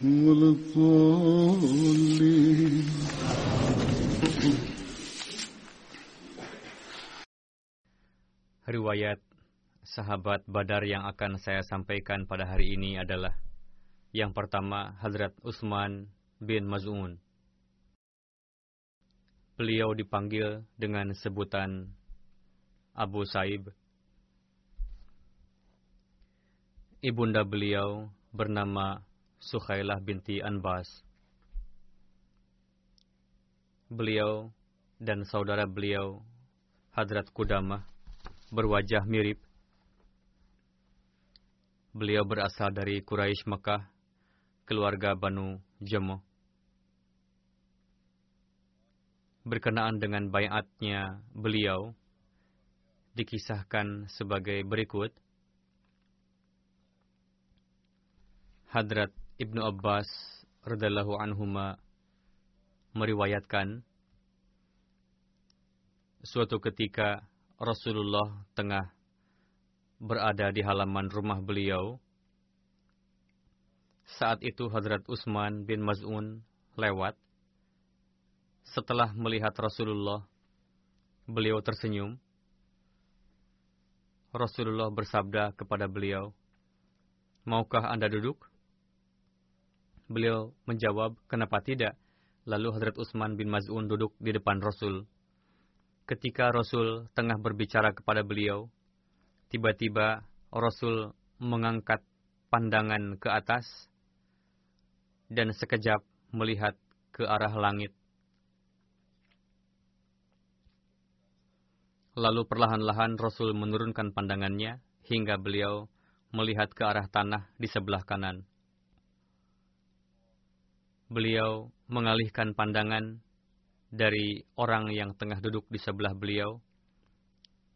ولا الضالين Riwayat sahabat Badar yang akan saya sampaikan pada hari ini adalah yang pertama Hazrat Utsman bin Maz'un. Beliau dipanggil dengan sebutan Abu Saib. Ibunda beliau bernama Sukhailah binti Anbas. Beliau dan saudara beliau Hadrat Kudamah berwajah mirip. Beliau berasal dari Quraisy Mekah, keluarga Banu Jamo. Berkenaan dengan bayatnya beliau, dikisahkan sebagai berikut. Hadrat Ibnu Abbas radallahu anhuma meriwayatkan suatu ketika Rasulullah tengah berada di halaman rumah beliau. Saat itu Hadrat Utsman bin Maz'un lewat. Setelah melihat Rasulullah, beliau tersenyum. Rasulullah bersabda kepada beliau, "Maukah Anda duduk?" Beliau menjawab, "Kenapa tidak?" Lalu Hadrat Utsman bin Maz'un duduk di depan Rasul. Ketika Rasul tengah berbicara kepada beliau, tiba-tiba Rasul mengangkat pandangan ke atas dan sekejap melihat ke arah langit. Lalu perlahan-lahan Rasul menurunkan pandangannya hingga beliau melihat ke arah tanah di sebelah kanan. Beliau mengalihkan pandangan dari orang yang tengah duduk di sebelah beliau,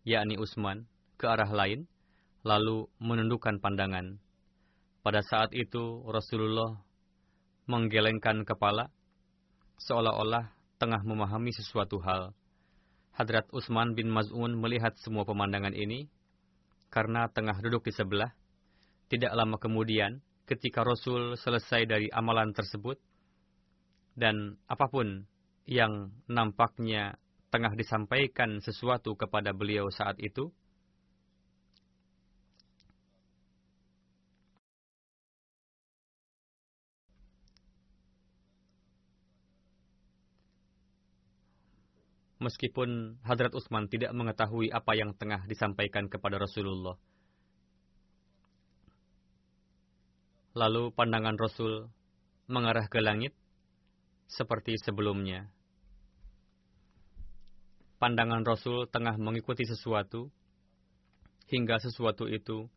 yakni Utsman, ke arah lain, lalu menundukkan pandangan. Pada saat itu Rasulullah menggelengkan kepala, seolah-olah tengah memahami sesuatu hal. Hadrat Utsman bin Maz'un melihat semua pemandangan ini, karena tengah duduk di sebelah. Tidak lama kemudian, ketika Rasul selesai dari amalan tersebut, dan apa pun yang nampaknya tengah disampaikan sesuatu kepada beliau saat itu, meskipun Hadrat Utsman tidak mengetahui apa yang tengah disampaikan kepada Rasulullah. Lalu pandangan Rasul mengarah ke langit seperti sebelumnya. Pandangan Rasul tengah mengikuti sesuatu hingga sesuatu itu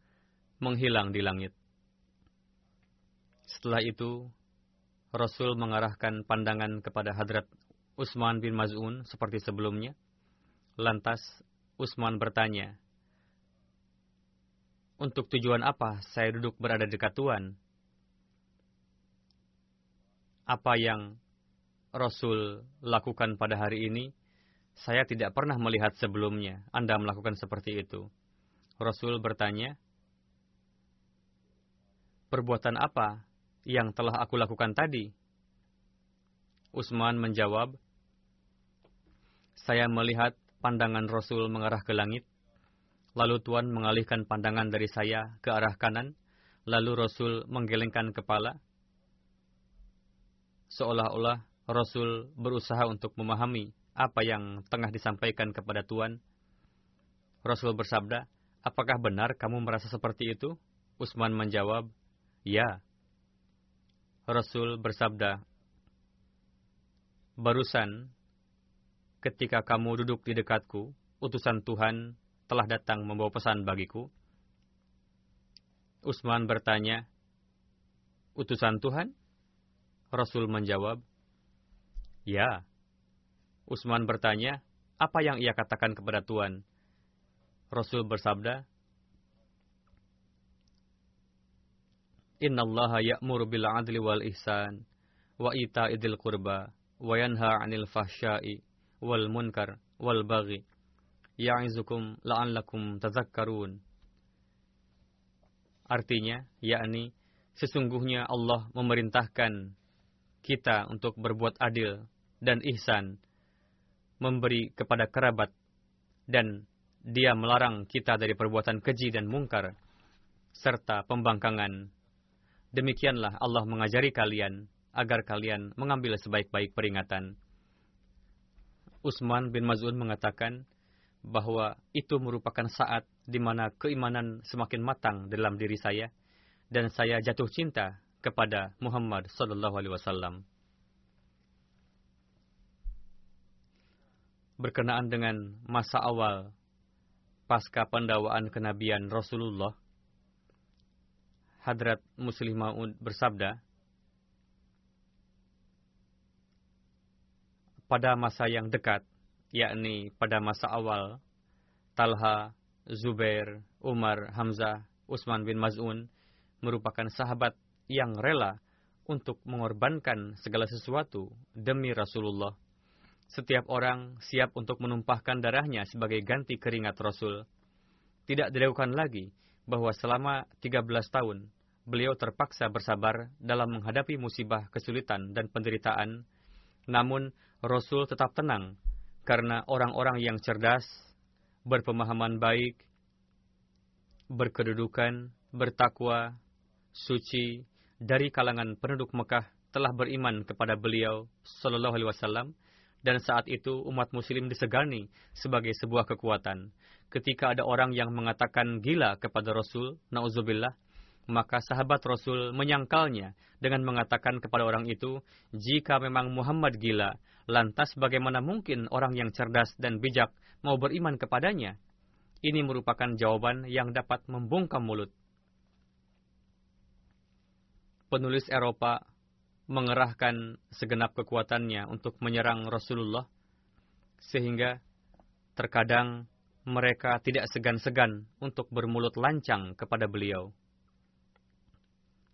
menghilang di langit. Setelah itu, Rasul mengarahkan pandangan kepada Hadrat Utsman bin Maz'un seperti sebelumnya. Lantas Utsman bertanya, Untuk tujuan apa saya duduk berada dekat Tuhan? apa yang Rasul lakukan pada hari ini, saya tidak pernah melihat sebelumnya Anda melakukan seperti itu. Rasul bertanya, Perbuatan apa yang telah aku lakukan tadi? Usman menjawab, Saya melihat pandangan Rasul mengarah ke langit, lalu Tuhan mengalihkan pandangan dari saya ke arah kanan, lalu Rasul menggelengkan kepala, seolah-olah Rasul berusaha untuk memahami apa yang tengah disampaikan kepada Tuhan. Rasul bersabda, apakah benar kamu merasa seperti itu? Usman menjawab, ya. Rasul bersabda, barusan ketika kamu duduk di dekatku, utusan Tuhan telah datang membawa pesan bagiku. Usman bertanya, utusan Tuhan? Rasul menjawab, Ya. Usman bertanya, apa yang ia katakan kepada Tuhan? Rasul bersabda, Inna Allah ya'muru bil adli wal ihsan, wa ita idil qurba, wa yanha anil fahsyai, wal munkar, wal baghi, ya'izukum la'allakum tazakkarun. Artinya, yakni, sesungguhnya Allah memerintahkan kita untuk berbuat adil dan ihsan, memberi kepada kerabat, dan dia melarang kita dari perbuatan keji dan mungkar, serta pembangkangan. Demikianlah Allah mengajari kalian agar kalian mengambil sebaik-baik peringatan. Usman bin Maz'un mengatakan bahwa itu merupakan saat di mana keimanan semakin matang dalam diri saya dan saya jatuh cinta kepada Muhammad sallallahu alaihi wasallam. Berkenaan dengan masa awal pasca pendawaan kenabian Rasulullah, Hadrat Muslim Ma'ud bersabda, pada masa yang dekat, yakni pada masa awal, Talha, Zubair, Umar, Hamzah, Utsman bin Maz'un merupakan sahabat yang rela untuk mengorbankan segala sesuatu demi Rasulullah. Setiap orang siap untuk menumpahkan darahnya sebagai ganti keringat Rasul. Tidak diragukan lagi bahwa selama 13 tahun beliau terpaksa bersabar dalam menghadapi musibah, kesulitan, dan penderitaan. Namun, Rasul tetap tenang karena orang-orang yang cerdas, berpemahaman baik, berkedudukan, bertakwa, suci, dari kalangan penduduk Mekah telah beriman kepada beliau Shallallahu Alaihi Wasallam dan saat itu umat Muslim disegani sebagai sebuah kekuatan. Ketika ada orang yang mengatakan gila kepada Rasul, nauzubillah, maka sahabat Rasul menyangkalnya dengan mengatakan kepada orang itu, jika memang Muhammad gila, lantas bagaimana mungkin orang yang cerdas dan bijak mau beriman kepadanya? Ini merupakan jawaban yang dapat membungkam mulut penulis Eropa mengerahkan segenap kekuatannya untuk menyerang Rasulullah, sehingga terkadang mereka tidak segan-segan untuk bermulut lancang kepada beliau.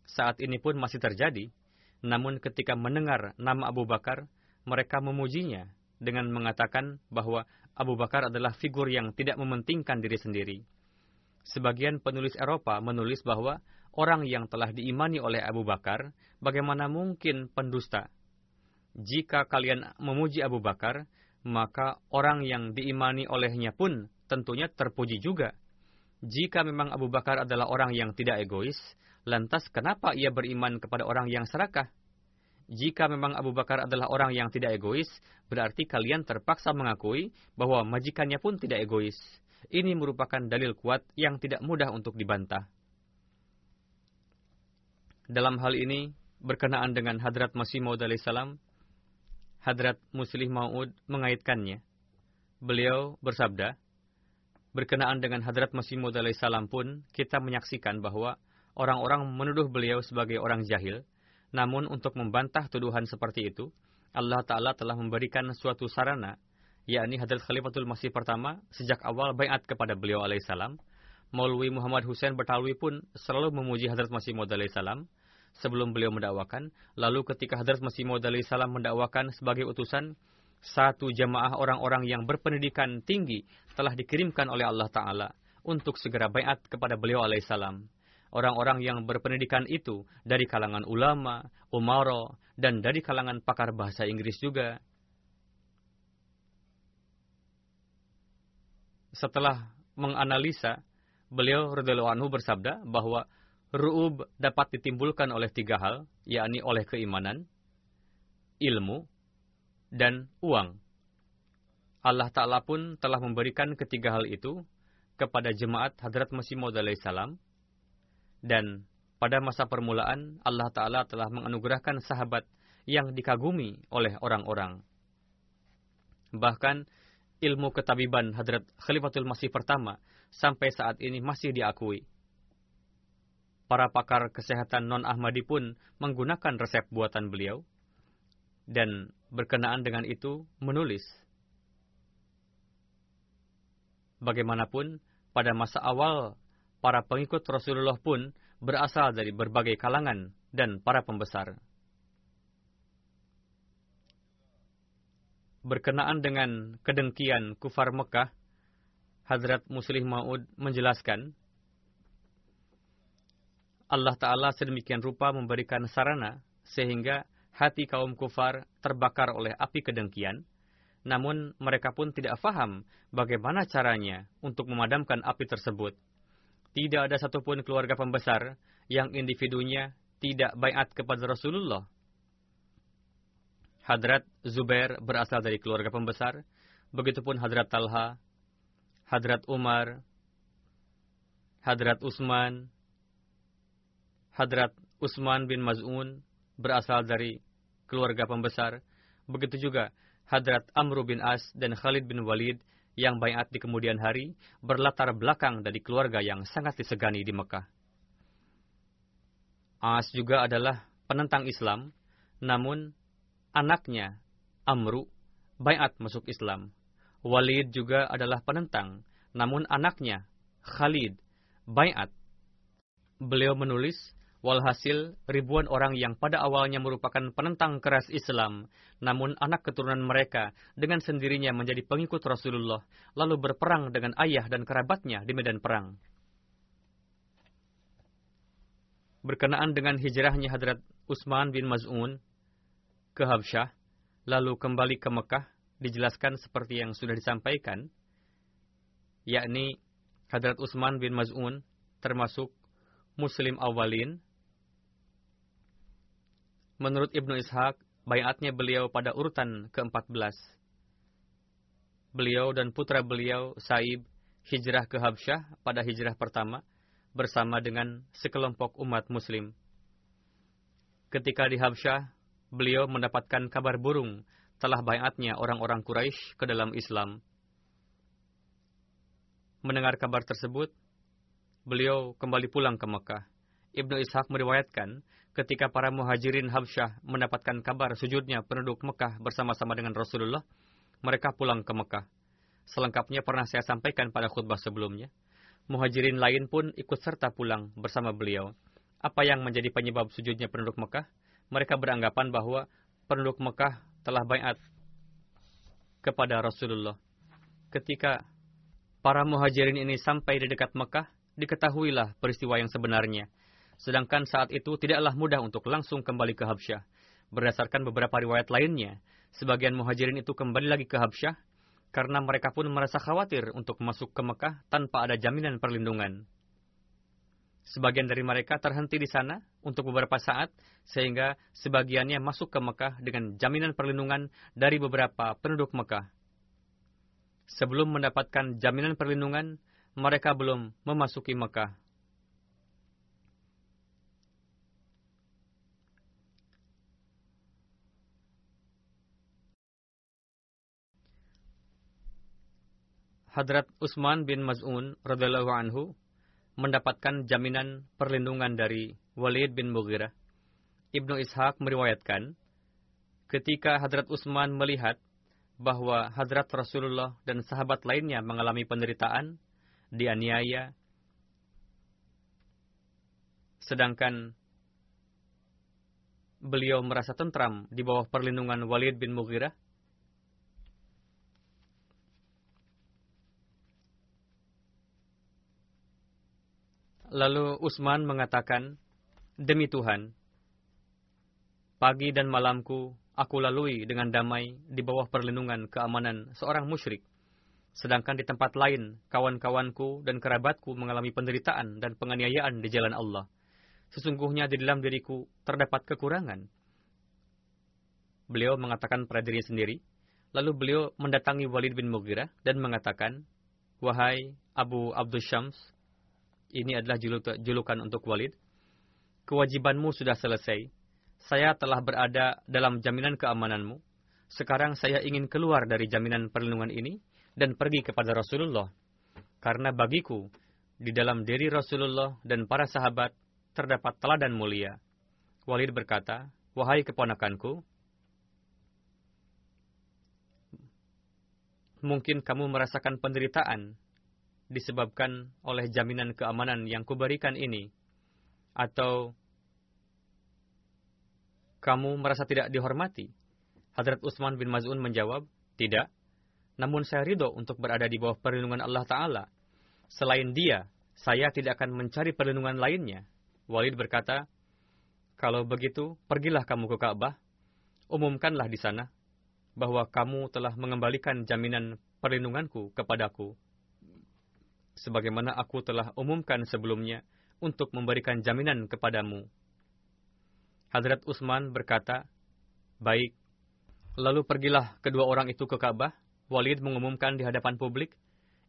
Saat ini pun masih terjadi, namun ketika mendengar nama Abu Bakar, mereka memujinya dengan mengatakan bahwa Abu Bakar adalah figur yang tidak mementingkan diri sendiri. Sebagian penulis Eropa menulis bahwa orang yang telah diimani oleh Abu Bakar, bagaimana mungkin pendusta? Jika kalian memuji Abu Bakar, maka orang yang diimani olehnya pun tentunya terpuji juga. Jika memang Abu Bakar adalah orang yang tidak egois, lantas kenapa ia beriman kepada orang yang serakah? Jika memang Abu Bakar adalah orang yang tidak egois, berarti kalian terpaksa mengakui bahwa majikannya pun tidak egois. Ini merupakan dalil kuat yang tidak mudah untuk dibantah. Dalam hal ini, berkenaan dengan Hadrat Masih Maud salam, Hadrat Muslih Maud mengaitkannya. Beliau bersabda, berkenaan dengan Hadrat Masih Maud salam pun, kita menyaksikan bahwa orang-orang menuduh beliau sebagai orang jahil, namun untuk membantah tuduhan seperti itu, Allah Ta'ala telah memberikan suatu sarana, yakni Hadrat Khalifatul Masih pertama sejak awal bayat kepada beliau alaihissalam, Maulwi Muhammad Hussein Betawi pun selalu memuji Hadrat Masih Maud salam, sebelum beliau mendakwakan. Lalu ketika Hadrat Masih Maud salam mendakwakan sebagai utusan, satu jamaah orang-orang yang berpendidikan tinggi telah dikirimkan oleh Allah Ta'ala untuk segera bayat kepada beliau alaihissalam. Orang-orang yang berpendidikan itu dari kalangan ulama, umaro, dan dari kalangan pakar bahasa Inggris juga. Setelah menganalisa, beliau anhu bersabda bahwa ru'ub dapat ditimbulkan oleh tiga hal, yakni oleh keimanan, ilmu, dan uang. Allah Ta'ala pun telah memberikan ketiga hal itu kepada jemaat Hadrat Masih Maud salam dan pada masa permulaan Allah Ta'ala telah menganugerahkan sahabat yang dikagumi oleh orang-orang. Bahkan ilmu ketabiban Hadrat Khalifatul Masih pertama sampai saat ini masih diakui. Para pakar kesehatan non-Ahmadi pun menggunakan resep buatan beliau dan berkenaan dengan itu menulis. Bagaimanapun, pada masa awal, para pengikut Rasulullah pun berasal dari berbagai kalangan dan para pembesar. Berkenaan dengan kedengkian kufar Mekah, Hadrat Muslim Ma'ud menjelaskan, Allah Ta'ala sedemikian rupa memberikan sarana sehingga hati kaum kufar terbakar oleh api kedengkian, namun mereka pun tidak faham bagaimana caranya untuk memadamkan api tersebut. Tidak ada satupun keluarga pembesar yang individunya tidak bayat kepada Rasulullah. Hadrat Zubair berasal dari keluarga pembesar, begitupun Hadrat Talha, Hadrat Umar, Hadrat Utsman, Hadrat Utsman bin Maz'un berasal dari keluarga pembesar, begitu juga Hadrat Amr bin As dan Khalid bin Walid yang bayat di kemudian hari berlatar belakang dari keluarga yang sangat disegani di Mekah. As juga adalah penentang Islam, namun anaknya Amru bayat masuk Islam. Walid juga adalah penentang, namun anaknya Khalid bayat. Beliau menulis, Walhasil, ribuan orang yang pada awalnya merupakan penentang keras Islam, namun anak keturunan mereka dengan sendirinya menjadi pengikut Rasulullah, lalu berperang dengan ayah dan kerabatnya di medan perang. Berkenaan dengan hijrahnya Hadrat Utsman bin Maz'un ke Habsyah, lalu kembali ke Mekah, dijelaskan seperti yang sudah disampaikan, yakni Hadrat Utsman bin Maz'un termasuk Muslim awalin Menurut Ibnu Ishaq, bayatnya beliau pada urutan ke-14. Beliau dan putra beliau, Saib, hijrah ke Habsyah pada hijrah pertama bersama dengan sekelompok umat muslim. Ketika di Habsyah, beliau mendapatkan kabar burung telah bayatnya orang-orang Quraisy ke dalam Islam. Mendengar kabar tersebut, beliau kembali pulang ke Mekah. Ibnu Ishaq meriwayatkan ketika para muhajirin Habsyah mendapatkan kabar sujudnya penduduk Mekah bersama-sama dengan Rasulullah, mereka pulang ke Mekah. Selengkapnya pernah saya sampaikan pada khutbah sebelumnya. Muhajirin lain pun ikut serta pulang bersama beliau. Apa yang menjadi penyebab sujudnya penduduk Mekah? Mereka beranggapan bahwa penduduk Mekah telah bayat kepada Rasulullah. Ketika para muhajirin ini sampai di dekat Mekah, diketahuilah peristiwa yang sebenarnya. Sedangkan saat itu tidaklah mudah untuk langsung kembali ke Habsyah. Berdasarkan beberapa riwayat lainnya, sebagian muhajirin itu kembali lagi ke Habsyah karena mereka pun merasa khawatir untuk masuk ke Mekah tanpa ada jaminan perlindungan. Sebagian dari mereka terhenti di sana untuk beberapa saat, sehingga sebagiannya masuk ke Mekah dengan jaminan perlindungan dari beberapa penduduk Mekah. Sebelum mendapatkan jaminan perlindungan, mereka belum memasuki Mekah. Hadrat Utsman bin Maz'un radhiyallahu anhu mendapatkan jaminan perlindungan dari Walid bin Mughirah. Ibnu Ishaq meriwayatkan, ketika Hadrat Utsman melihat bahwa Hadrat Rasulullah dan sahabat lainnya mengalami penderitaan, dianiaya, sedangkan beliau merasa tentram di bawah perlindungan Walid bin Mughirah? Lalu Utsman mengatakan, Demi Tuhan, pagi dan malamku aku lalui dengan damai di bawah perlindungan keamanan seorang musyrik. Sedangkan di tempat lain, kawan-kawanku dan kerabatku mengalami penderitaan dan penganiayaan di jalan Allah. Sesungguhnya di dalam diriku terdapat kekurangan. Beliau mengatakan pada diri sendiri, lalu beliau mendatangi Walid bin Mughirah dan mengatakan, Wahai Abu Abdul Syams, ini adalah julukan untuk Walid. Kewajibanmu sudah selesai. Saya telah berada dalam jaminan keamananmu. Sekarang saya ingin keluar dari jaminan perlindungan ini dan pergi kepada Rasulullah. Karena bagiku, di dalam diri Rasulullah dan para sahabat terdapat teladan mulia. Walid berkata, Wahai keponakanku, mungkin kamu merasakan penderitaan disebabkan oleh jaminan keamanan yang kuberikan ini? Atau kamu merasa tidak dihormati? Hadrat Utsman bin Maz'un menjawab, tidak. Namun saya ridho untuk berada di bawah perlindungan Allah Ta'ala. Selain dia, saya tidak akan mencari perlindungan lainnya. Walid berkata, kalau begitu, pergilah kamu ke Ka'bah, umumkanlah di sana bahwa kamu telah mengembalikan jaminan perlindunganku kepadaku sebagaimana aku telah umumkan sebelumnya untuk memberikan jaminan kepadamu. Hadrat Utsman berkata, Baik. Lalu pergilah kedua orang itu ke Ka'bah. Walid mengumumkan di hadapan publik,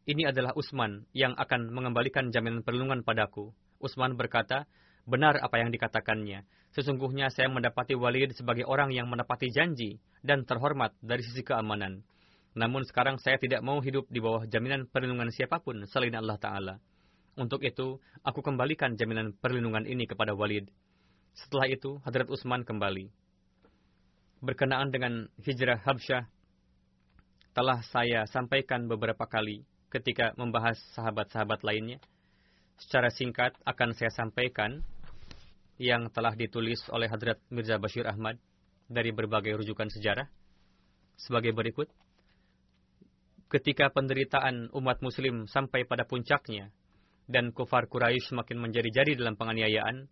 ini adalah Utsman yang akan mengembalikan jaminan perlindungan padaku. Utsman berkata, benar apa yang dikatakannya. Sesungguhnya saya mendapati Walid sebagai orang yang menepati janji dan terhormat dari sisi keamanan. Namun sekarang saya tidak mau hidup di bawah jaminan perlindungan siapa pun selain Allah Ta'ala. Untuk itu, aku kembalikan jaminan perlindungan ini kepada Walid. Setelah itu, Hadrat Utsman kembali. Berkenaan dengan hijrah Habsyah, telah saya sampaikan beberapa kali ketika membahas sahabat-sahabat lainnya. Secara singkat akan saya sampaikan yang telah ditulis oleh Hadrat Mirza Bashir Ahmad dari berbagai rujukan sejarah sebagai berikut ketika penderitaan umat muslim sampai pada puncaknya dan kufar Quraisy semakin menjadi-jadi dalam penganiayaan,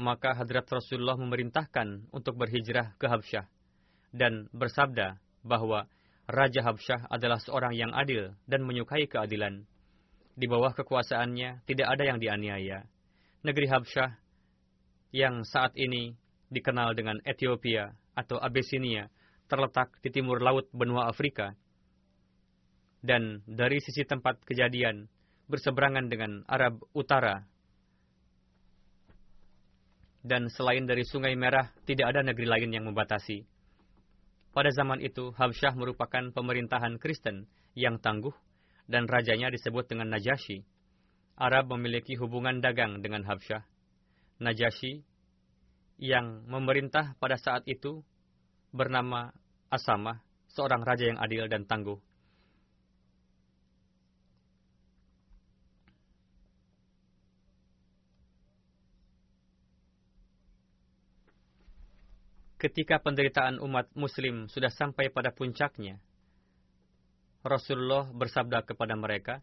maka hadrat Rasulullah memerintahkan untuk berhijrah ke Habsyah dan bersabda bahwa Raja Habsyah adalah seorang yang adil dan menyukai keadilan. Di bawah kekuasaannya tidak ada yang dianiaya. Negeri Habsyah yang saat ini dikenal dengan Ethiopia atau Abyssinia terletak di timur laut benua Afrika dan dari sisi tempat kejadian berseberangan dengan Arab Utara. Dan selain dari Sungai Merah, tidak ada negeri lain yang membatasi. Pada zaman itu, Habsyah merupakan pemerintahan Kristen yang tangguh dan rajanya disebut dengan Najasyi. Arab memiliki hubungan dagang dengan Habsyah. Najasyi yang memerintah pada saat itu bernama Asamah, seorang raja yang adil dan tangguh. Ketika penderitaan umat muslim sudah sampai pada puncaknya, Rasulullah bersabda kepada mereka,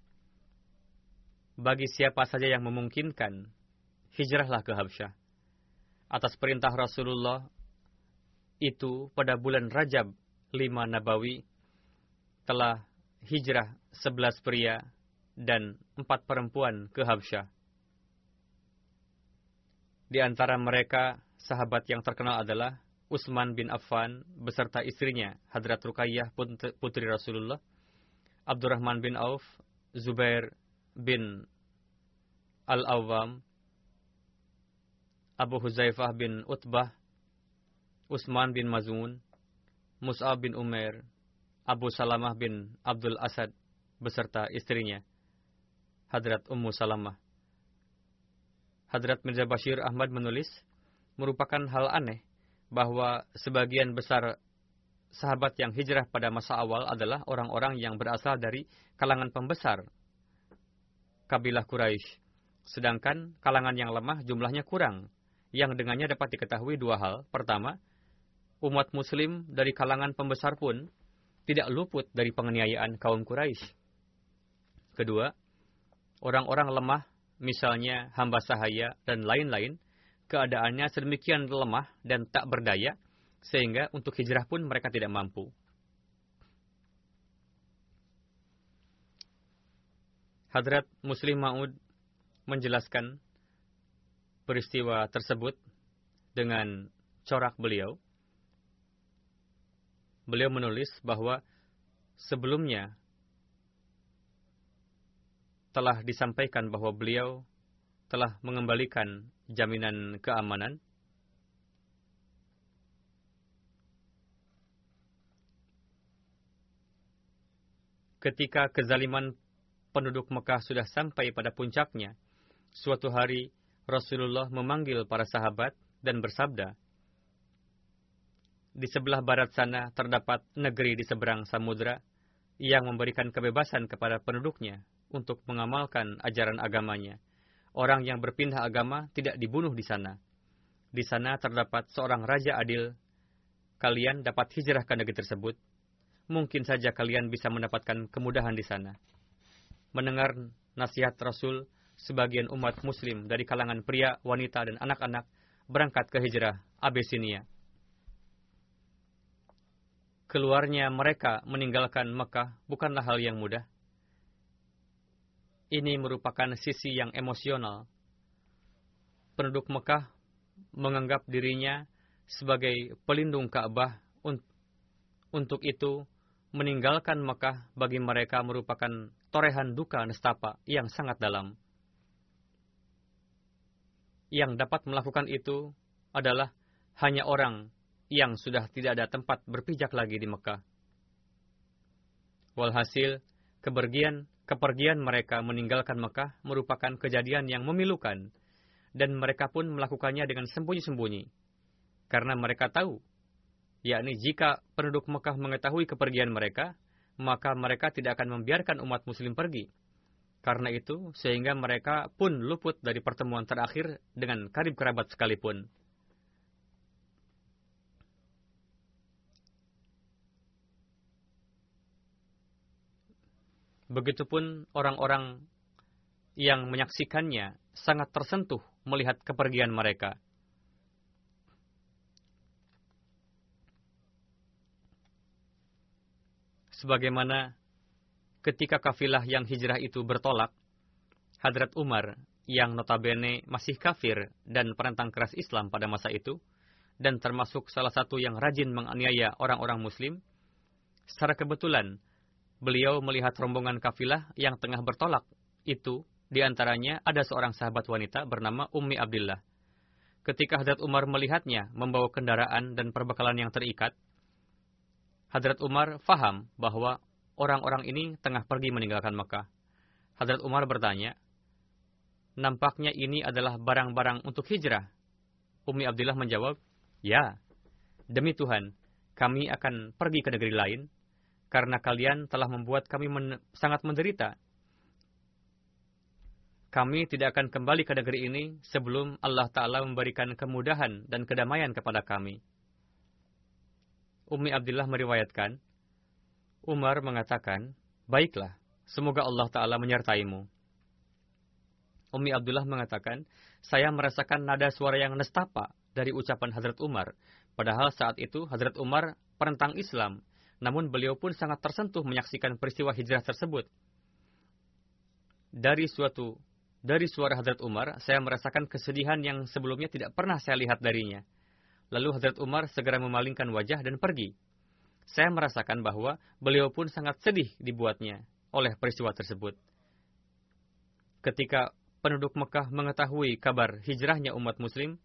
bagi siapa saja yang memungkinkan, hijrahlah ke Habsyah. Atas perintah Rasulullah, itu pada bulan Rajab 5 Nabawi, telah hijrah 11 pria dan 4 perempuan ke Habsyah. Di antara mereka, sahabat yang terkenal adalah Utsman bin Affan beserta istrinya Hadrat Ruqayyah putri Rasulullah, Abdurrahman bin Auf, Zubair bin Al-Awwam, Abu Huzaifah bin Utbah, Utsman bin Mazun, Mus'ab bin Umair, Abu Salamah bin Abdul Asad beserta istrinya, Hadrat Ummu Salamah. Hadrat Mirza Bashir Ahmad menulis, merupakan hal aneh bahwa sebagian besar sahabat yang hijrah pada masa awal adalah orang-orang yang berasal dari kalangan pembesar kabilah Quraisy. Sedangkan kalangan yang lemah jumlahnya kurang, yang dengannya dapat diketahui dua hal. Pertama, umat muslim dari kalangan pembesar pun tidak luput dari penganiayaan kaum Quraisy. Kedua, orang-orang lemah, misalnya hamba sahaya dan lain-lain, keadaannya sedemikian lemah dan tak berdaya, sehingga untuk hijrah pun mereka tidak mampu. Hadrat Muslim Ma'ud menjelaskan peristiwa tersebut dengan corak beliau. Beliau menulis bahwa sebelumnya telah disampaikan bahwa beliau telah mengembalikan jaminan keamanan ketika kezaliman penduduk Mekah sudah sampai pada puncaknya, suatu hari Rasulullah memanggil para sahabat dan bersabda, Di sebelah barat sana terdapat negeri di seberang samudera yang memberikan kebebasan kepada penduduknya untuk mengamalkan ajaran agamanya. Orang yang berpindah agama tidak dibunuh di sana. Di sana terdapat seorang raja adil. Kalian dapat hijrah ke negeri tersebut. Mungkin saja kalian bisa mendapatkan kemudahan di sana. Mendengar nasihat Rasul, sebagian umat muslim dari kalangan pria, wanita, dan anak-anak berangkat ke hijrah Abesinia. Keluarnya mereka meninggalkan Mekah bukanlah hal yang mudah. Ini merupakan sisi yang emosional. Penduduk Mekah menganggap dirinya sebagai pelindung Ka'bah. Untuk itu, meninggalkan Mekah bagi mereka merupakan torehan duka nestapa yang sangat dalam yang dapat melakukan itu adalah hanya orang yang sudah tidak ada tempat berpijak lagi di Mekah. Walhasil, kepergian, kepergian mereka meninggalkan Mekah merupakan kejadian yang memilukan, dan mereka pun melakukannya dengan sembunyi-sembunyi. Karena mereka tahu, yakni jika penduduk Mekah mengetahui kepergian mereka, maka mereka tidak akan membiarkan umat muslim pergi karena itu, sehingga mereka pun luput dari pertemuan terakhir dengan karib kerabat sekalipun. Begitupun orang-orang yang menyaksikannya sangat tersentuh melihat kepergian mereka. Sebagaimana ketika kafilah yang hijrah itu bertolak, Hadrat Umar yang notabene masih kafir dan penentang keras Islam pada masa itu, dan termasuk salah satu yang rajin menganiaya orang-orang muslim, secara kebetulan beliau melihat rombongan kafilah yang tengah bertolak. Itu, di antaranya ada seorang sahabat wanita bernama Ummi Abdullah. Ketika Hadrat Umar melihatnya membawa kendaraan dan perbekalan yang terikat, Hadrat Umar faham bahwa orang-orang ini tengah pergi meninggalkan Mekah. Hadrat Umar bertanya, nampaknya ini adalah barang-barang untuk hijrah. Umi Abdullah menjawab, ya, demi Tuhan, kami akan pergi ke negeri lain, karena kalian telah membuat kami men sangat menderita. Kami tidak akan kembali ke negeri ini sebelum Allah Ta'ala memberikan kemudahan dan kedamaian kepada kami. Umi Abdullah meriwayatkan, Umar mengatakan, Baiklah, semoga Allah Ta'ala menyertaimu. Umi Abdullah mengatakan, saya merasakan nada suara yang nestapa dari ucapan Hazrat Umar. Padahal saat itu Hazrat Umar penentang Islam, namun beliau pun sangat tersentuh menyaksikan peristiwa hijrah tersebut. Dari suatu dari suara Hazrat Umar, saya merasakan kesedihan yang sebelumnya tidak pernah saya lihat darinya. Lalu Hazrat Umar segera memalingkan wajah dan pergi. Saya merasakan bahwa beliau pun sangat sedih dibuatnya oleh peristiwa tersebut. Ketika penduduk Mekah mengetahui kabar hijrahnya umat muslim,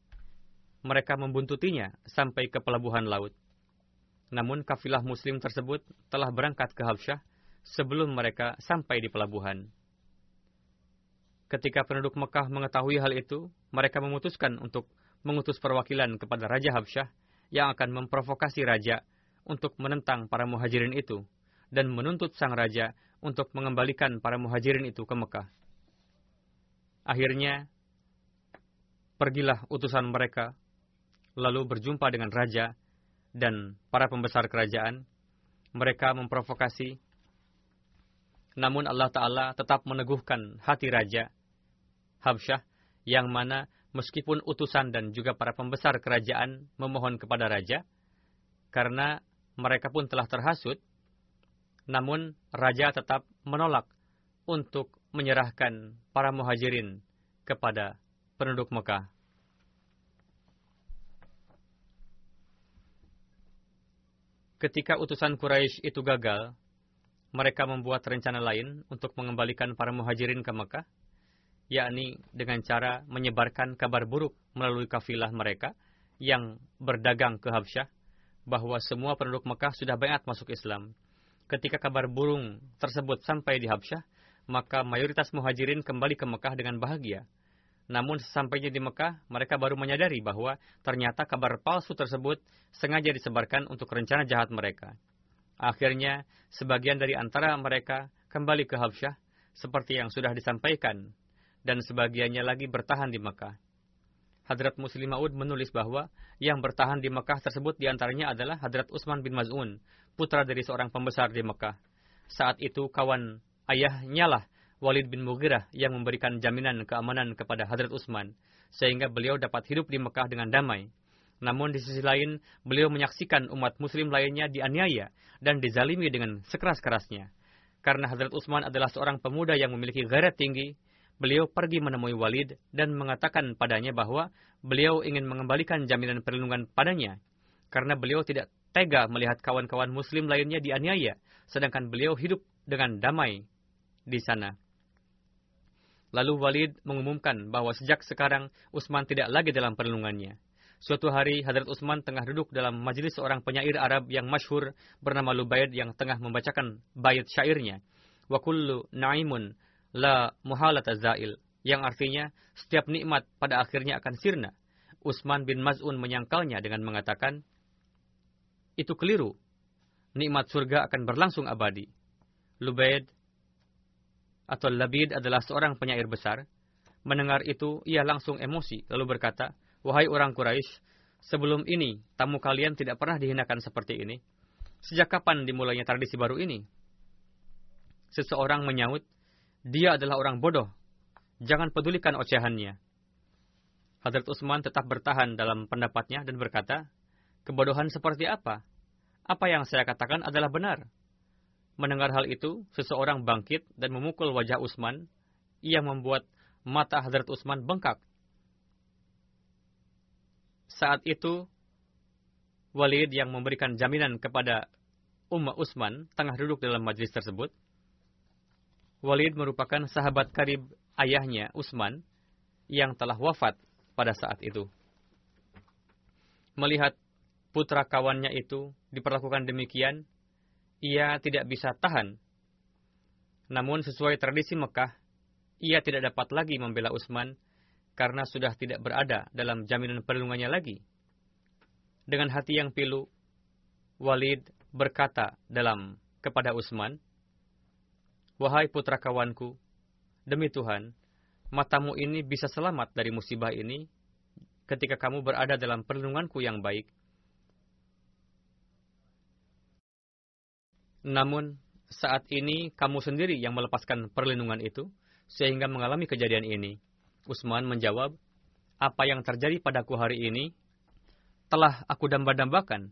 mereka membuntutinya sampai ke pelabuhan laut. Namun kafilah muslim tersebut telah berangkat ke Habsyah sebelum mereka sampai di pelabuhan. Ketika penduduk Mekah mengetahui hal itu, mereka memutuskan untuk mengutus perwakilan kepada Raja Habsyah yang akan memprovokasi raja untuk menentang para muhajirin itu dan menuntut sang raja untuk mengembalikan para muhajirin itu ke Mekah. Akhirnya, pergilah utusan mereka, lalu berjumpa dengan raja dan para pembesar kerajaan. Mereka memprovokasi, namun Allah Ta'ala tetap meneguhkan hati raja Habsyah, yang mana meskipun utusan dan juga para pembesar kerajaan memohon kepada raja, karena mereka pun telah terhasut, namun raja tetap menolak untuk menyerahkan para muhajirin kepada penduduk Mekah. Ketika utusan Quraisy itu gagal, mereka membuat rencana lain untuk mengembalikan para muhajirin ke Mekah, yakni dengan cara menyebarkan kabar buruk melalui kafilah mereka yang berdagang ke Habsyah, bahwa semua penduduk Mekah sudah banyak masuk Islam. Ketika kabar burung tersebut sampai di Habsyah, maka mayoritas muhajirin kembali ke Mekah dengan bahagia. Namun sesampainya di Mekah, mereka baru menyadari bahwa ternyata kabar palsu tersebut sengaja disebarkan untuk rencana jahat mereka. Akhirnya, sebagian dari antara mereka kembali ke Habsyah, seperti yang sudah disampaikan, dan sebagiannya lagi bertahan di Mekah. Hadrat Muslim Maud menulis bahwa yang bertahan di Mekah tersebut di antaranya adalah Hadrat Utsman bin Maz'un, putra dari seorang pembesar di Mekah. Saat itu kawan ayahnya lah Walid bin Mughirah yang memberikan jaminan keamanan kepada Hadrat Utsman, sehingga beliau dapat hidup di Mekah dengan damai. Namun di sisi lain, beliau menyaksikan umat muslim lainnya dianiaya dan dizalimi dengan sekeras-kerasnya. Karena Hadrat Utsman adalah seorang pemuda yang memiliki garet tinggi, beliau pergi menemui Walid dan mengatakan padanya bahwa beliau ingin mengembalikan jaminan perlindungan padanya, karena beliau tidak tega melihat kawan-kawan muslim lainnya dianiaya, sedangkan beliau hidup dengan damai di sana. Lalu Walid mengumumkan bahwa sejak sekarang Utsman tidak lagi dalam perlindungannya. Suatu hari Hadrat Utsman tengah duduk dalam majelis seorang penyair Arab yang masyhur bernama Lubaid yang tengah membacakan bait syairnya. Wa kullu na'imun la muhalata zail. Yang artinya setiap nikmat pada akhirnya akan sirna. Utsman bin Maz'un menyangkalnya dengan mengatakan, itu keliru. Nikmat surga akan berlangsung abadi. Lubaid atau Labid adalah seorang penyair besar. Mendengar itu, ia langsung emosi, lalu berkata, Wahai orang Quraisy, sebelum ini, tamu kalian tidak pernah dihinakan seperti ini. Sejak kapan dimulainya tradisi baru ini? Seseorang menyaut, dia adalah orang bodoh. Jangan pedulikan ocehannya. Hadrat Utsman tetap bertahan dalam pendapatnya dan berkata, Kebodohan seperti apa? Apa yang saya katakan adalah benar. Mendengar hal itu, seseorang bangkit dan memukul wajah Utsman yang membuat mata Hadrat Utsman bengkak. Saat itu, Walid yang memberikan jaminan kepada Umma Utsman tengah duduk dalam majlis tersebut. Walid merupakan sahabat karib ayahnya Utsman yang telah wafat pada saat itu. Melihat putra kawannya itu diperlakukan demikian, ia tidak bisa tahan. Namun sesuai tradisi Mekah, ia tidak dapat lagi membela Utsman karena sudah tidak berada dalam jaminan perlindungannya lagi. Dengan hati yang pilu, Walid berkata dalam kepada Utsman, Wahai putra kawanku, demi Tuhan, matamu ini bisa selamat dari musibah ini ketika kamu berada dalam perlindunganku yang baik Namun, saat ini kamu sendiri yang melepaskan perlindungan itu, sehingga mengalami kejadian ini. Usman menjawab, apa yang terjadi padaku hari ini telah aku damba-dambakan.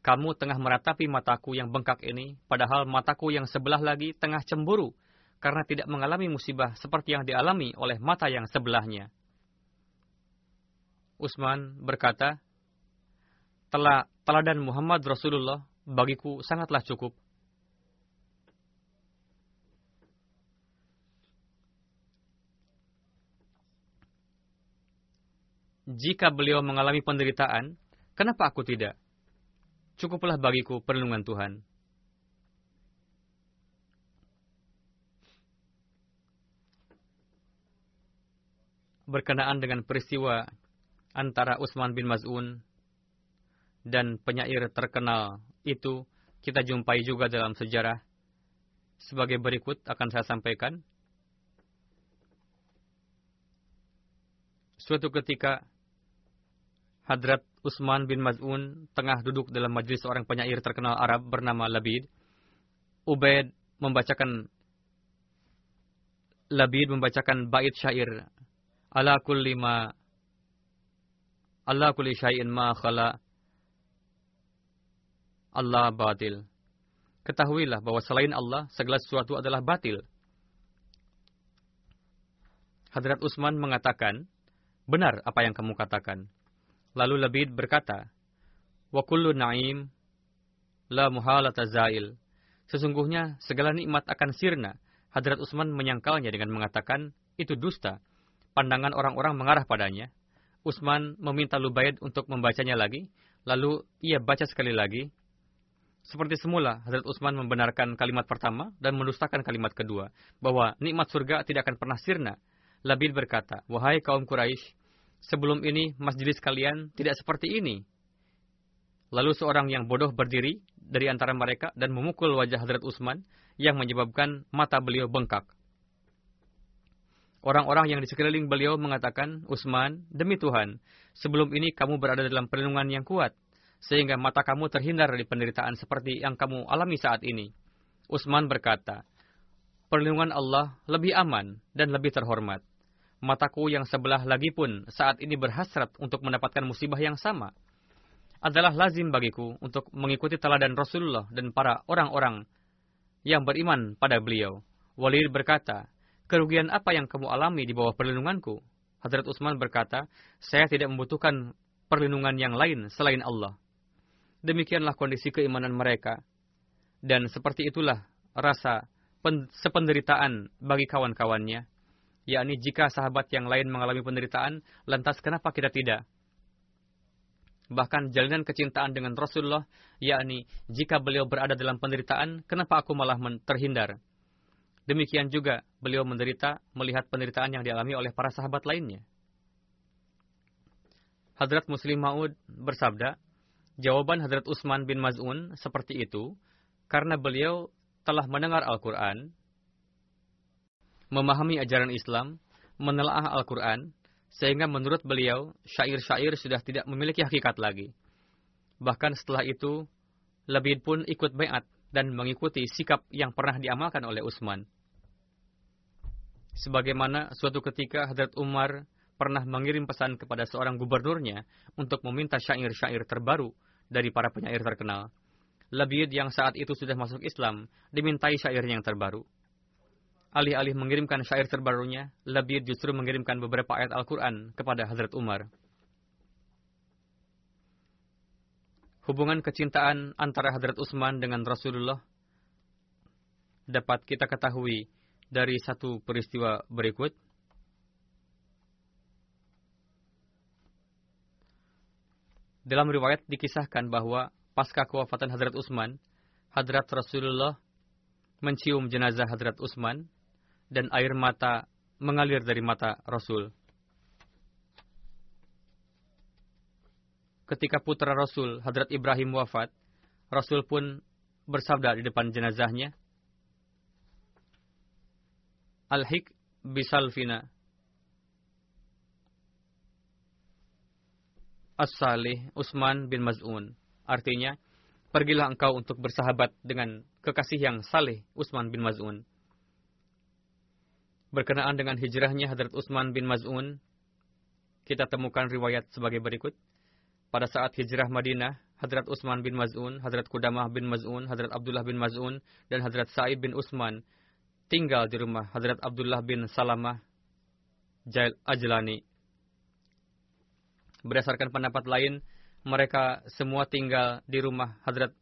Kamu tengah meratapi mataku yang bengkak ini, padahal mataku yang sebelah lagi tengah cemburu karena tidak mengalami musibah seperti yang dialami oleh mata yang sebelahnya. Usman berkata, telah teladan Muhammad Rasulullah bagiku sangatlah cukup. Jika beliau mengalami penderitaan, kenapa aku tidak? Cukuplah bagiku perlindungan Tuhan. Berkenaan dengan peristiwa antara Utsman bin Maz'un dan penyair terkenal itu kita jumpai juga dalam sejarah. Sebagai berikut akan saya sampaikan. Suatu ketika Hadrat Utsman bin Maz'un tengah duduk dalam majlis seorang penyair terkenal Arab bernama Labid. Ubaid membacakan Labid membacakan bait syair ala kulli ma Allah kulli syai'in ma khala Allah batil. Ketahuilah bahwa selain Allah segala sesuatu adalah batil. Hadrat Utsman mengatakan, "Benar apa yang kamu katakan." Lalu Labid berkata, Wa kullu na'im la muhalata zail. Sesungguhnya segala nikmat akan sirna. Hadrat Utsman menyangkalnya dengan mengatakan, itu dusta. Pandangan orang-orang mengarah padanya. Utsman meminta Lubaid untuk membacanya lagi, lalu ia baca sekali lagi. Seperti semula, Hadrat Utsman membenarkan kalimat pertama dan mendustakan kalimat kedua, bahwa nikmat surga tidak akan pernah sirna. Labid berkata, Wahai kaum Quraisy, sebelum ini masjid kalian tidak seperti ini. Lalu seorang yang bodoh berdiri dari antara mereka dan memukul wajah Hadrat Utsman yang menyebabkan mata beliau bengkak. Orang-orang yang di sekeliling beliau mengatakan, Utsman, demi Tuhan, sebelum ini kamu berada dalam perlindungan yang kuat, sehingga mata kamu terhindar dari penderitaan seperti yang kamu alami saat ini. Utsman berkata, perlindungan Allah lebih aman dan lebih terhormat. Mataku yang sebelah lagi pun saat ini berhasrat untuk mendapatkan musibah yang sama. Adalah lazim bagiku untuk mengikuti teladan Rasulullah dan para orang-orang yang beriman pada beliau. Walid berkata, kerugian apa yang kamu alami di bawah perlindunganku? Hadrat Utsman berkata, saya tidak membutuhkan perlindungan yang lain selain Allah. Demikianlah kondisi keimanan mereka. Dan seperti itulah rasa sependeritaan bagi kawan-kawannya yakni jika sahabat yang lain mengalami penderitaan, lantas kenapa kita tidak? Bahkan jalinan kecintaan dengan Rasulullah, yakni jika beliau berada dalam penderitaan, kenapa aku malah terhindar? Demikian juga beliau menderita melihat penderitaan yang dialami oleh para sahabat lainnya. Hadrat Muslim Maud bersabda, jawaban Hadrat Utsman bin Maz'un seperti itu karena beliau telah mendengar Al-Quran memahami ajaran Islam, menelaah Al-Quran, sehingga menurut beliau, syair-syair sudah tidak memiliki hakikat lagi. Bahkan setelah itu, Labid pun ikut bayat dan mengikuti sikap yang pernah diamalkan oleh Utsman. Sebagaimana suatu ketika Hadrat Umar pernah mengirim pesan kepada seorang gubernurnya untuk meminta syair-syair terbaru dari para penyair terkenal. Labid yang saat itu sudah masuk Islam dimintai syair yang terbaru. Alih-alih mengirimkan syair terbarunya, Labid justru mengirimkan beberapa ayat Al-Quran kepada Hazrat Umar. Hubungan kecintaan antara Hazrat Utsman dengan Rasulullah dapat kita ketahui dari satu peristiwa berikut. Dalam riwayat dikisahkan bahwa pasca kewafatan Hazrat Utsman, Hazrat Rasulullah mencium jenazah Hazrat Utsman dan air mata mengalir dari mata Rasul. Ketika putra Rasul, Hadrat Ibrahim wafat, Rasul pun bersabda di depan jenazahnya, Al-Hik bisalfina. As-Salih Usman bin Maz'un. Artinya, pergilah engkau untuk bersahabat dengan kekasih yang saleh Usman bin Maz'un berkenaan dengan hijrahnya Hadrat Utsman bin Maz'un, kita temukan riwayat sebagai berikut. Pada saat hijrah Madinah, Hadrat Utsman bin Maz'un, Hadrat Kudamah bin Maz'un, Hadrat Abdullah bin Maz'un, dan Hadrat Sa'id bin Utsman tinggal di rumah Hadrat Abdullah bin Salamah Jail Ajlani. Berdasarkan pendapat lain, mereka semua tinggal di rumah Hadrat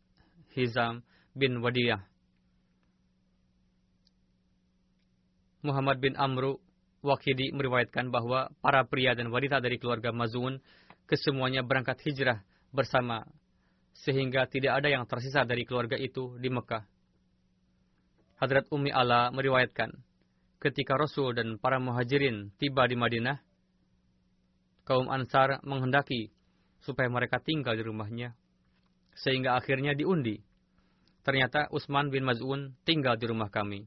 Hizam bin Wadiyah. Muhammad bin Amru Wakidi meriwayatkan bahwa para pria dan wanita dari keluarga Mazun kesemuanya berangkat hijrah bersama sehingga tidak ada yang tersisa dari keluarga itu di Mekah. Hadrat Ummi Ala meriwayatkan, ketika Rasul dan para muhajirin tiba di Madinah, kaum Ansar menghendaki supaya mereka tinggal di rumahnya, sehingga akhirnya diundi. Ternyata Utsman bin Maz'un tinggal di rumah kami.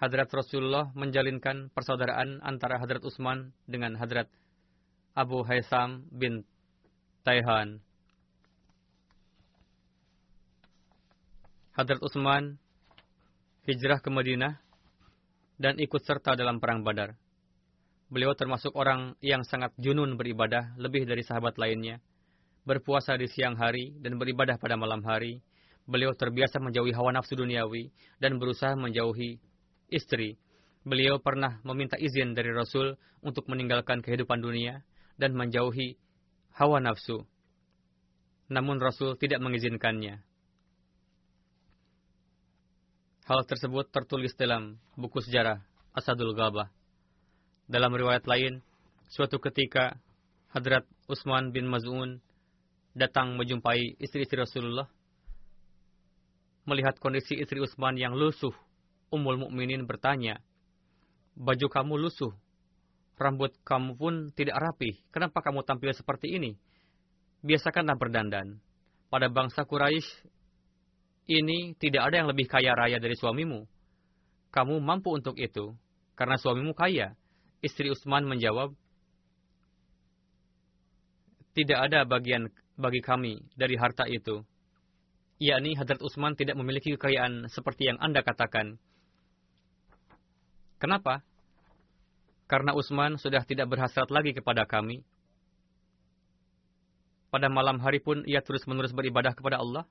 Hadrat Rasulullah menjalinkan persaudaraan antara Hadrat Utsman dengan Hadrat Abu Haisam bin Taihan. Hadrat Utsman hijrah ke Madinah dan ikut serta dalam perang Badar. Beliau termasuk orang yang sangat junun beribadah lebih dari sahabat lainnya. Berpuasa di siang hari dan beribadah pada malam hari. Beliau terbiasa menjauhi hawa nafsu duniawi dan berusaha menjauhi istri. Beliau pernah meminta izin dari Rasul untuk meninggalkan kehidupan dunia dan menjauhi hawa nafsu. Namun Rasul tidak mengizinkannya. Hal tersebut tertulis dalam buku sejarah Asadul Gabah. Dalam riwayat lain, suatu ketika Hadrat Utsman bin Maz'un datang menjumpai istri-istri Rasulullah. Melihat kondisi istri Utsman yang lusuh, Ummul Mukminin bertanya, "Baju kamu lusuh, rambut kamu pun tidak rapi. Kenapa kamu tampil seperti ini? Biasakanlah berdandan. Pada bangsa Quraisy ini tidak ada yang lebih kaya raya dari suamimu. Kamu mampu untuk itu, karena suamimu kaya. Istri Utsman menjawab, tidak ada bagian bagi kami dari harta itu. Yakni Hadrat Utsman tidak memiliki kekayaan seperti yang Anda katakan. Kenapa? Karena Utsman sudah tidak berhasrat lagi kepada kami. Pada malam hari pun ia terus-menerus beribadah kepada Allah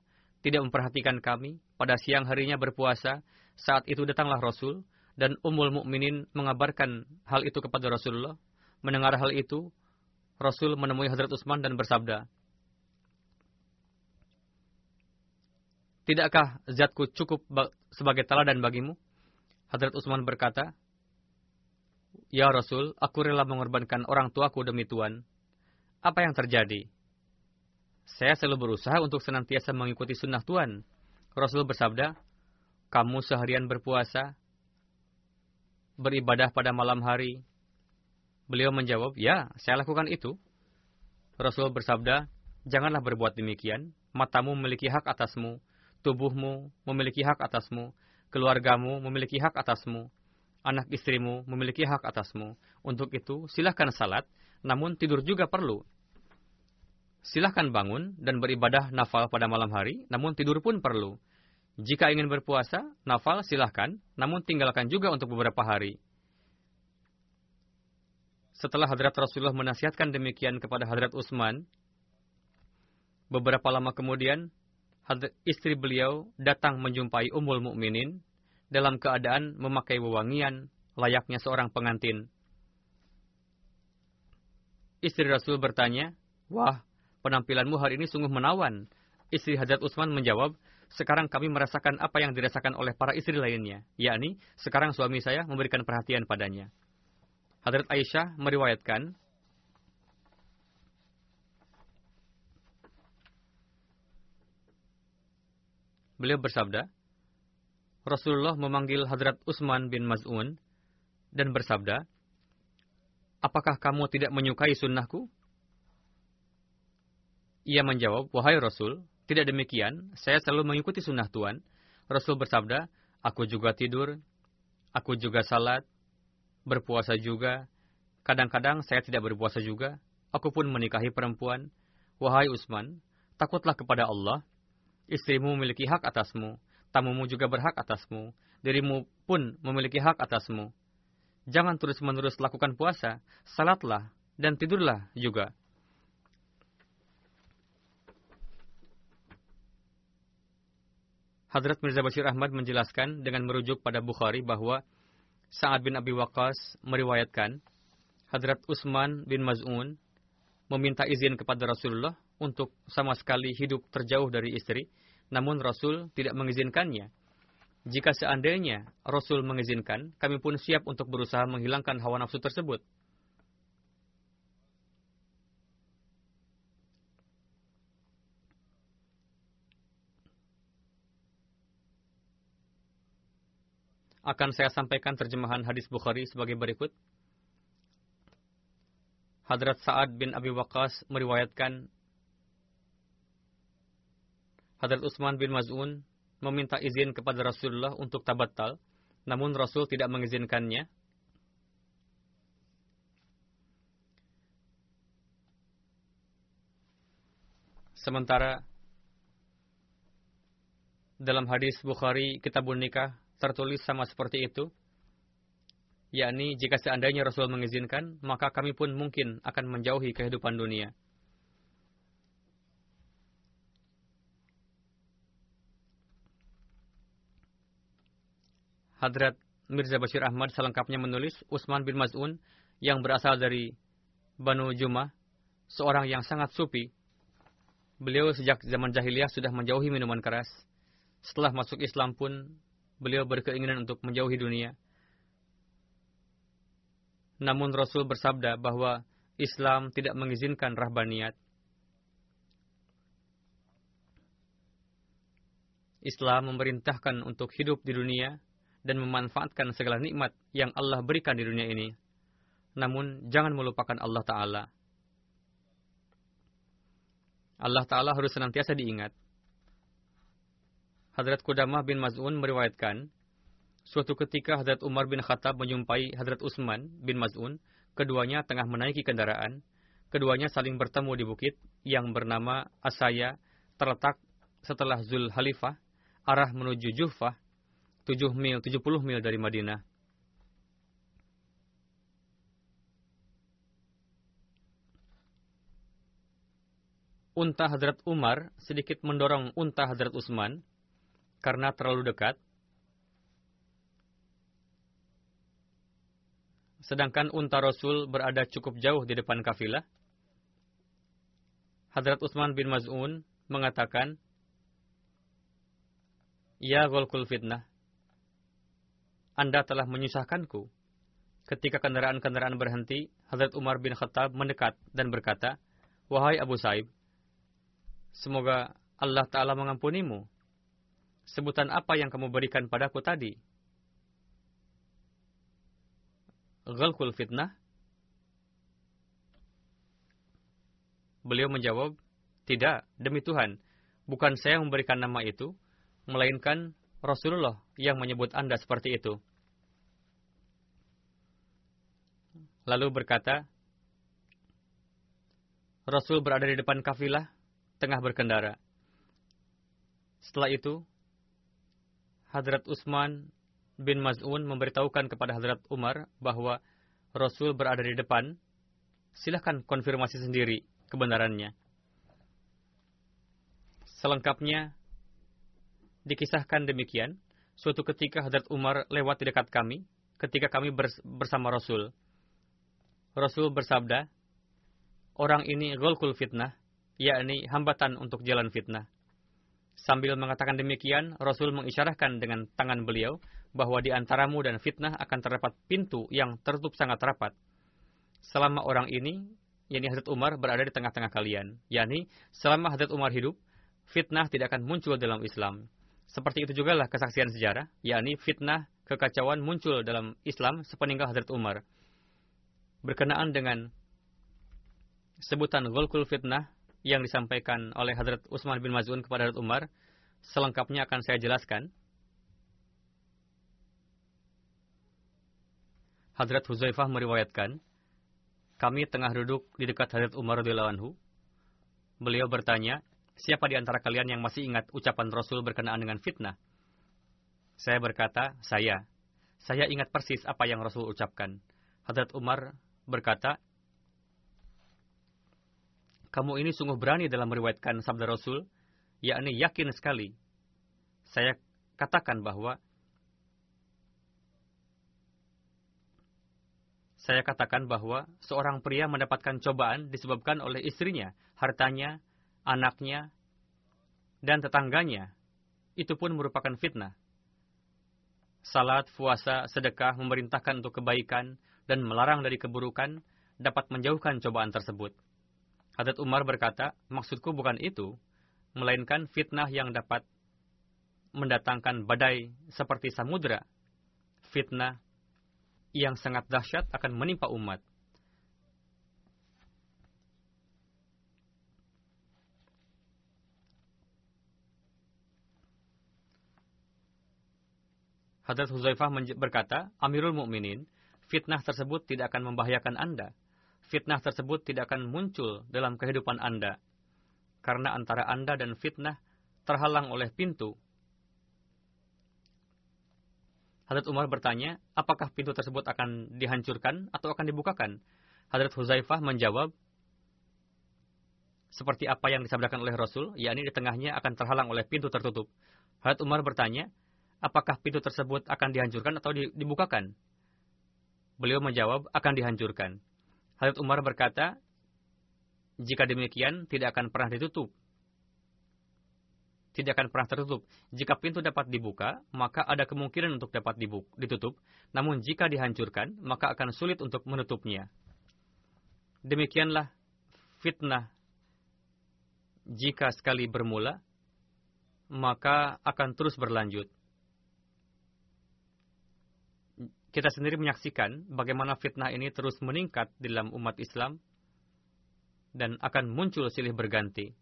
tidak memperhatikan kami, pada siang harinya berpuasa, saat itu datanglah Rasul, dan Ummul Mukminin mengabarkan hal itu kepada Rasulullah. Mendengar hal itu, Rasul menemui Hadrat Utsman dan bersabda, Tidakkah zatku cukup sebagai teladan bagimu? Hadrat Utsman berkata, Ya Rasul, aku rela mengorbankan orang tuaku demi Tuhan. Apa yang terjadi? Saya selalu berusaha untuk senantiasa mengikuti sunnah Tuhan. Rasul bersabda, kamu seharian berpuasa, beribadah pada malam hari. Beliau menjawab, ya, saya lakukan itu. Rasul bersabda, janganlah berbuat demikian. Matamu memiliki hak atasmu, tubuhmu memiliki hak atasmu, keluargamu memiliki hak atasmu, anak istrimu memiliki hak atasmu. Untuk itu, silahkan salat, namun tidur juga perlu silahkan bangun dan beribadah nafal pada malam hari, namun tidur pun perlu. Jika ingin berpuasa, nafal silahkan, namun tinggalkan juga untuk beberapa hari. Setelah Hadrat Rasulullah menasihatkan demikian kepada Hadrat Utsman, beberapa lama kemudian istri beliau datang menjumpai Ummul Mukminin dalam keadaan memakai wewangian layaknya seorang pengantin. Istri Rasul bertanya, "Wah, penampilanmu hari ini sungguh menawan. Istri Hadrat Utsman menjawab, sekarang kami merasakan apa yang dirasakan oleh para istri lainnya, yakni sekarang suami saya memberikan perhatian padanya. Hadrat Aisyah meriwayatkan, beliau bersabda, Rasulullah memanggil Hadrat Utsman bin Maz'un dan bersabda, Apakah kamu tidak menyukai sunnahku? Ia menjawab, Wahai Rasul, tidak demikian, saya selalu mengikuti sunnah Tuhan. Rasul bersabda, Aku juga tidur, aku juga salat, berpuasa juga. Kadang-kadang saya tidak berpuasa juga. Aku pun menikahi perempuan. Wahai Usman, takutlah kepada Allah. Istrimu memiliki hak atasmu, tamumu juga berhak atasmu, dirimu pun memiliki hak atasmu. Jangan terus-menerus lakukan puasa, salatlah, dan tidurlah juga. Hadrat Mirza Bashir Ahmad menjelaskan dengan merujuk pada Bukhari bahwa Sa'ad bin Abi Waqqas meriwayatkan Hadrat Utsman bin Maz'un meminta izin kepada Rasulullah untuk sama sekali hidup terjauh dari istri, namun Rasul tidak mengizinkannya. Jika seandainya Rasul mengizinkan, kami pun siap untuk berusaha menghilangkan hawa nafsu tersebut. Akan saya sampaikan terjemahan hadis Bukhari sebagai berikut. Hadrat Sa'ad bin Abi Waqqas meriwayatkan Hadrat Utsman bin Maz'un meminta izin kepada Rasulullah untuk tabattal, namun Rasul tidak mengizinkannya. Sementara dalam hadis Bukhari Kitabun Nikah tertulis sama seperti itu, yakni jika seandainya Rasul mengizinkan, maka kami pun mungkin akan menjauhi kehidupan dunia. Hadrat Mirza Bashir Ahmad selengkapnya menulis Usman bin Maz'un yang berasal dari Banu Jumah, seorang yang sangat supi. Beliau sejak zaman jahiliyah sudah menjauhi minuman keras. Setelah masuk Islam pun beliau berkeinginan untuk menjauhi dunia. Namun Rasul bersabda bahwa Islam tidak mengizinkan rahbaniyat. Islam memerintahkan untuk hidup di dunia dan memanfaatkan segala nikmat yang Allah berikan di dunia ini. Namun, jangan melupakan Allah Ta'ala. Allah Ta'ala harus senantiasa diingat. Hadrat Qudamah bin Maz'un meriwayatkan, suatu ketika Hadrat Umar bin Khattab menjumpai Hadrat Utsman bin Maz'un, keduanya tengah menaiki kendaraan, keduanya saling bertemu di bukit yang bernama Asaya, terletak setelah Zul Halifah, arah menuju Juhfah, 7 mil, 70 mil dari Madinah. Unta Hadrat Umar sedikit mendorong unta Hadrat Utsman karena terlalu dekat. Sedangkan unta Rasul berada cukup jauh di depan kafilah. Hadrat Utsman bin Maz'un mengatakan, Ya golkul fitnah, anda telah menyusahkanku. Ketika kendaraan-kendaraan berhenti, Hazrat Umar bin Khattab mendekat dan berkata, Wahai Abu Saib, semoga Allah Ta'ala mengampunimu. Sebutan apa yang kamu berikan padaku tadi? Ghalkul fitnah? Beliau menjawab, Tidak, demi Tuhan, bukan saya yang memberikan nama itu, melainkan Rasulullah yang menyebut Anda seperti itu. Lalu berkata, Rasul berada di depan kafilah, tengah berkendara. Setelah itu, Hadrat Utsman bin Maz'un memberitahukan kepada Hadrat Umar bahwa Rasul berada di depan. Silahkan konfirmasi sendiri kebenarannya. Selengkapnya, Dikisahkan demikian, suatu ketika Hadrat Umar lewat di dekat kami, ketika kami bersama Rasul. Rasul bersabda, orang ini golkul fitnah, yakni hambatan untuk jalan fitnah. Sambil mengatakan demikian, Rasul mengisyarahkan dengan tangan beliau bahwa di antaramu dan fitnah akan terdapat pintu yang tertutup sangat rapat. Selama orang ini, yakni Hadrat Umar berada di tengah-tengah kalian, yakni selama Hadrat Umar hidup, fitnah tidak akan muncul dalam Islam. Seperti itu juga lah kesaksian sejarah, yakni fitnah kekacauan muncul dalam Islam sepeninggal Hazrat Umar. Berkenaan dengan sebutan Gulkul fitnah yang disampaikan oleh Hazrat Utsman bin Maz'un kepada Hazrat Umar, selengkapnya akan saya jelaskan. Hazrat Huzaifah meriwayatkan, kami tengah duduk di dekat Hazrat Umar radhiyallahu anhu. Beliau bertanya, Siapa di antara kalian yang masih ingat ucapan Rasul berkenaan dengan fitnah? Saya berkata, saya. Saya ingat persis apa yang Rasul ucapkan. Hadrat Umar berkata, kamu ini sungguh berani dalam meriwayatkan sabda Rasul, yakni yakin sekali. Saya katakan bahwa saya katakan bahwa seorang pria mendapatkan cobaan disebabkan oleh istrinya, hartanya, anaknya, dan tetangganya, itu pun merupakan fitnah. Salat, puasa, sedekah memerintahkan untuk kebaikan dan melarang dari keburukan dapat menjauhkan cobaan tersebut. Hadrat Umar berkata, maksudku bukan itu, melainkan fitnah yang dapat mendatangkan badai seperti samudera. Fitnah yang sangat dahsyat akan menimpa umat. Hadrat Huzaifah berkata, Amirul Mukminin, fitnah tersebut tidak akan membahayakan Anda. Fitnah tersebut tidak akan muncul dalam kehidupan Anda. Karena antara Anda dan fitnah terhalang oleh pintu. Hadrat Umar bertanya, apakah pintu tersebut akan dihancurkan atau akan dibukakan? Hadrat Huzaifah menjawab, seperti apa yang disabdakan oleh Rasul, yakni di tengahnya akan terhalang oleh pintu tertutup. Hadrat Umar bertanya, apakah pintu tersebut akan dihancurkan atau dibukakan? Beliau menjawab, akan dihancurkan. Hadrat Umar berkata, jika demikian, tidak akan pernah ditutup. Tidak akan pernah tertutup. Jika pintu dapat dibuka, maka ada kemungkinan untuk dapat ditutup. Namun jika dihancurkan, maka akan sulit untuk menutupnya. Demikianlah fitnah. Jika sekali bermula, maka akan terus berlanjut. Kita sendiri menyaksikan bagaimana fitnah ini terus meningkat di dalam umat Islam dan akan muncul silih berganti.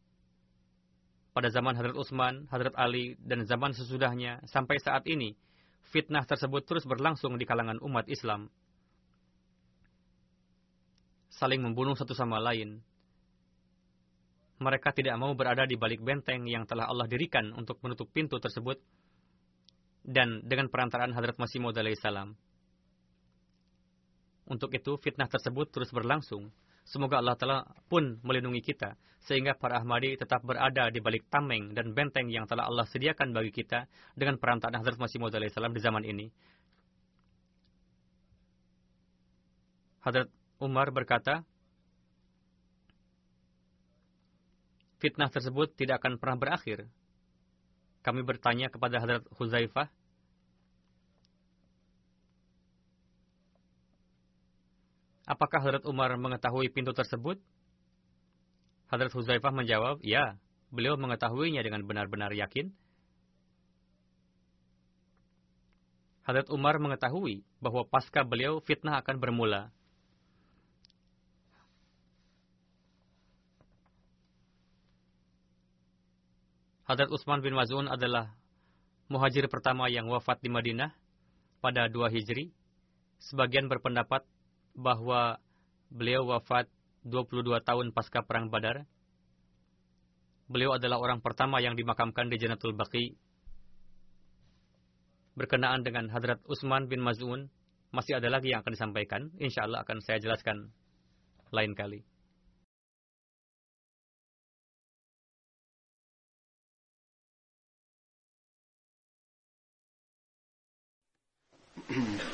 Pada zaman Hadrat Utsman, Hadrat Ali, dan zaman sesudahnya sampai saat ini, fitnah tersebut terus berlangsung di kalangan umat Islam. Saling membunuh satu sama lain. Mereka tidak mau berada di balik benteng yang telah Allah dirikan untuk menutup pintu tersebut dan dengan perantaraan Hadrat Masih Maud salam. Untuk itu fitnah tersebut terus berlangsung. Semoga Allah telah pun melindungi kita, sehingga para Ahmadi tetap berada di balik tameng dan benteng yang telah Allah sediakan bagi kita dengan perantaraan Hazrat Masih Maud salam di zaman ini. Hadrat Umar berkata, fitnah tersebut tidak akan pernah berakhir. Kami bertanya kepada Hadrat Huzaifah, Apakah Hadrat Umar mengetahui pintu tersebut? Hadrat Huzaifah menjawab, ya, beliau mengetahuinya dengan benar-benar yakin. Hadrat Umar mengetahui bahwa pasca beliau fitnah akan bermula. Hadrat Utsman bin Mazun adalah muhajir pertama yang wafat di Madinah pada 2 Hijri. Sebagian berpendapat bahwa beliau wafat 22 tahun pasca Perang Badar. Beliau adalah orang pertama yang dimakamkan di Janatul Baqi. Berkenaan dengan Hadrat Utsman bin Maz'un, masih ada lagi yang akan disampaikan. Insya Allah akan saya jelaskan lain kali.